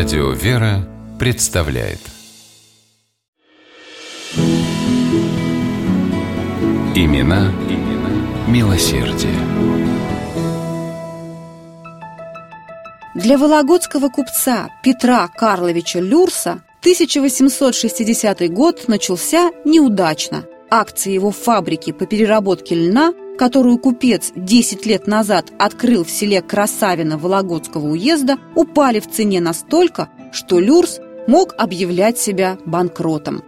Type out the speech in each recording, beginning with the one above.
Радио «Вера» представляет Имена, имена милосердие. Для вологодского купца Петра Карловича Люрса 1860 год начался неудачно. Акции его фабрики по переработке льна, которую купец 10 лет назад открыл в селе Красавино Вологодского уезда, упали в цене настолько, что Люрс мог объявлять себя банкротом.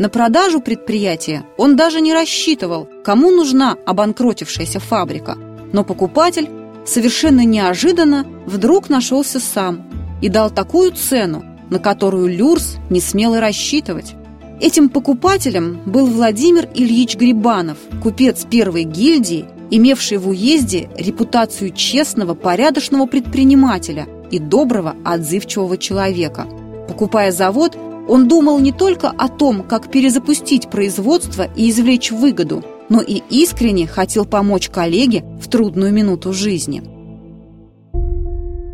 На продажу предприятия он даже не рассчитывал, кому нужна обанкротившаяся фабрика. Но покупатель совершенно неожиданно вдруг нашелся сам и дал такую цену, на которую Люрс не смел и рассчитывать. Этим покупателем был Владимир Ильич Грибанов, купец первой гильдии, имевший в уезде репутацию честного, порядочного предпринимателя и доброго, отзывчивого человека. Покупая завод, он думал не только о том, как перезапустить производство и извлечь выгоду, но и искренне хотел помочь коллеге в трудную минуту жизни.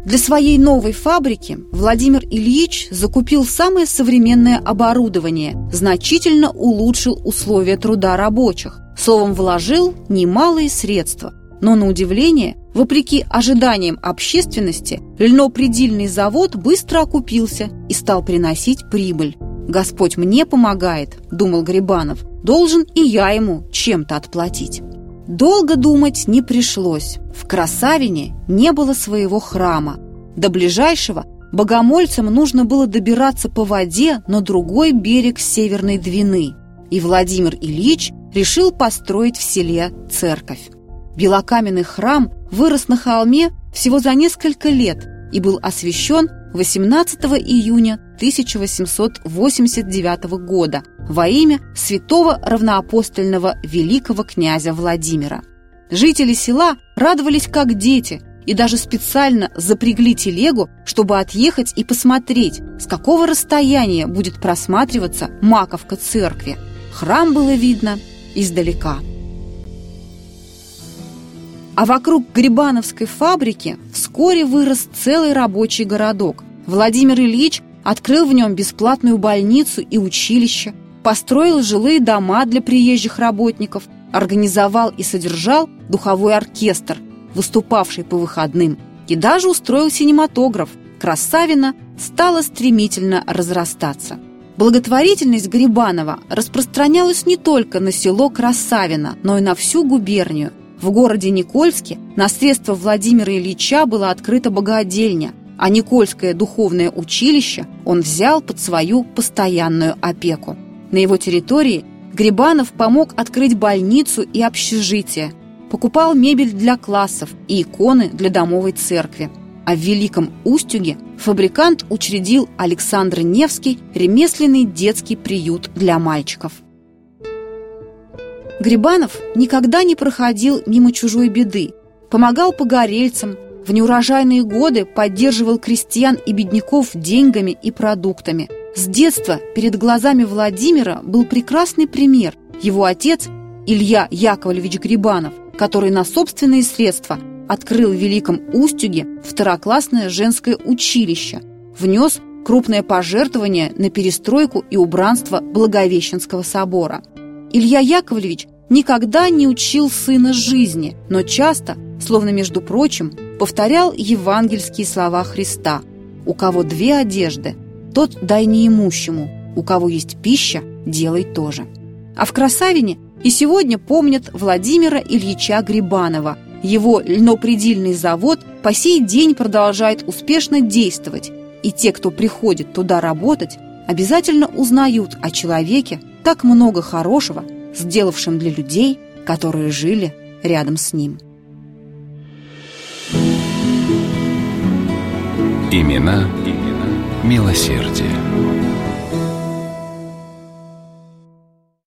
Для своей новой фабрики Владимир Ильич закупил самое современное оборудование, значительно улучшил условия труда рабочих, словом, вложил немалые средства. Но, на удивление, вопреки ожиданиям общественности, льнопредельный завод быстро окупился и стал приносить прибыль. «Господь мне помогает», – думал Грибанов, – «должен и я ему чем-то отплатить». Долго думать не пришлось. В Красавине не было своего храма. До ближайшего богомольцам нужно было добираться по воде на другой берег Северной Двины. И Владимир Ильич решил построить в селе церковь. Белокаменный храм вырос на холме всего за несколько лет и был освящен 18 июня 1889 года во имя святого равноапостольного великого князя Владимира. Жители села радовались как дети и даже специально запрягли телегу, чтобы отъехать и посмотреть, с какого расстояния будет просматриваться маковка церкви. Храм было видно издалека. А вокруг Грибановской фабрики вскоре вырос целый рабочий городок. Владимир Ильич открыл в нем бесплатную больницу и училище, построил жилые дома для приезжих работников, организовал и содержал духовой оркестр, выступавший по выходным, и даже устроил синематограф. Красавина стала стремительно разрастаться. Благотворительность Грибанова распространялась не только на село Красавино, но и на всю губернию. В городе Никольске на средства Владимира Ильича была открыта богадельня, а Никольское духовное училище он взял под свою постоянную опеку. На его территории Грибанов помог открыть больницу и общежитие, покупал мебель для классов и иконы для домовой церкви. А в Великом Устюге фабрикант учредил Александр Невский ремесленный детский приют для мальчиков. Грибанов никогда не проходил мимо чужой беды, помогал погорельцам, в неурожайные годы поддерживал крестьян и бедняков деньгами и продуктами. С детства перед глазами Владимира был прекрасный пример. Его отец Илья Яковлевич Грибанов, который на собственные средства открыл в Великом Устюге второклассное женское училище, внес крупное пожертвование на перестройку и убранство Благовещенского собора. Илья Яковлевич никогда не учил сына жизни, но часто, словно между прочим, повторял евангельские слова Христа «У кого две одежды, тот дай неимущему, у кого есть пища, делай тоже». А в Красавине и сегодня помнят Владимира Ильича Грибанова. Его льнопредельный завод по сей день продолжает успешно действовать, и те, кто приходит туда работать, обязательно узнают о человеке так много хорошего, сделавшим для людей, которые жили рядом с ним. Имена, имена милосердие.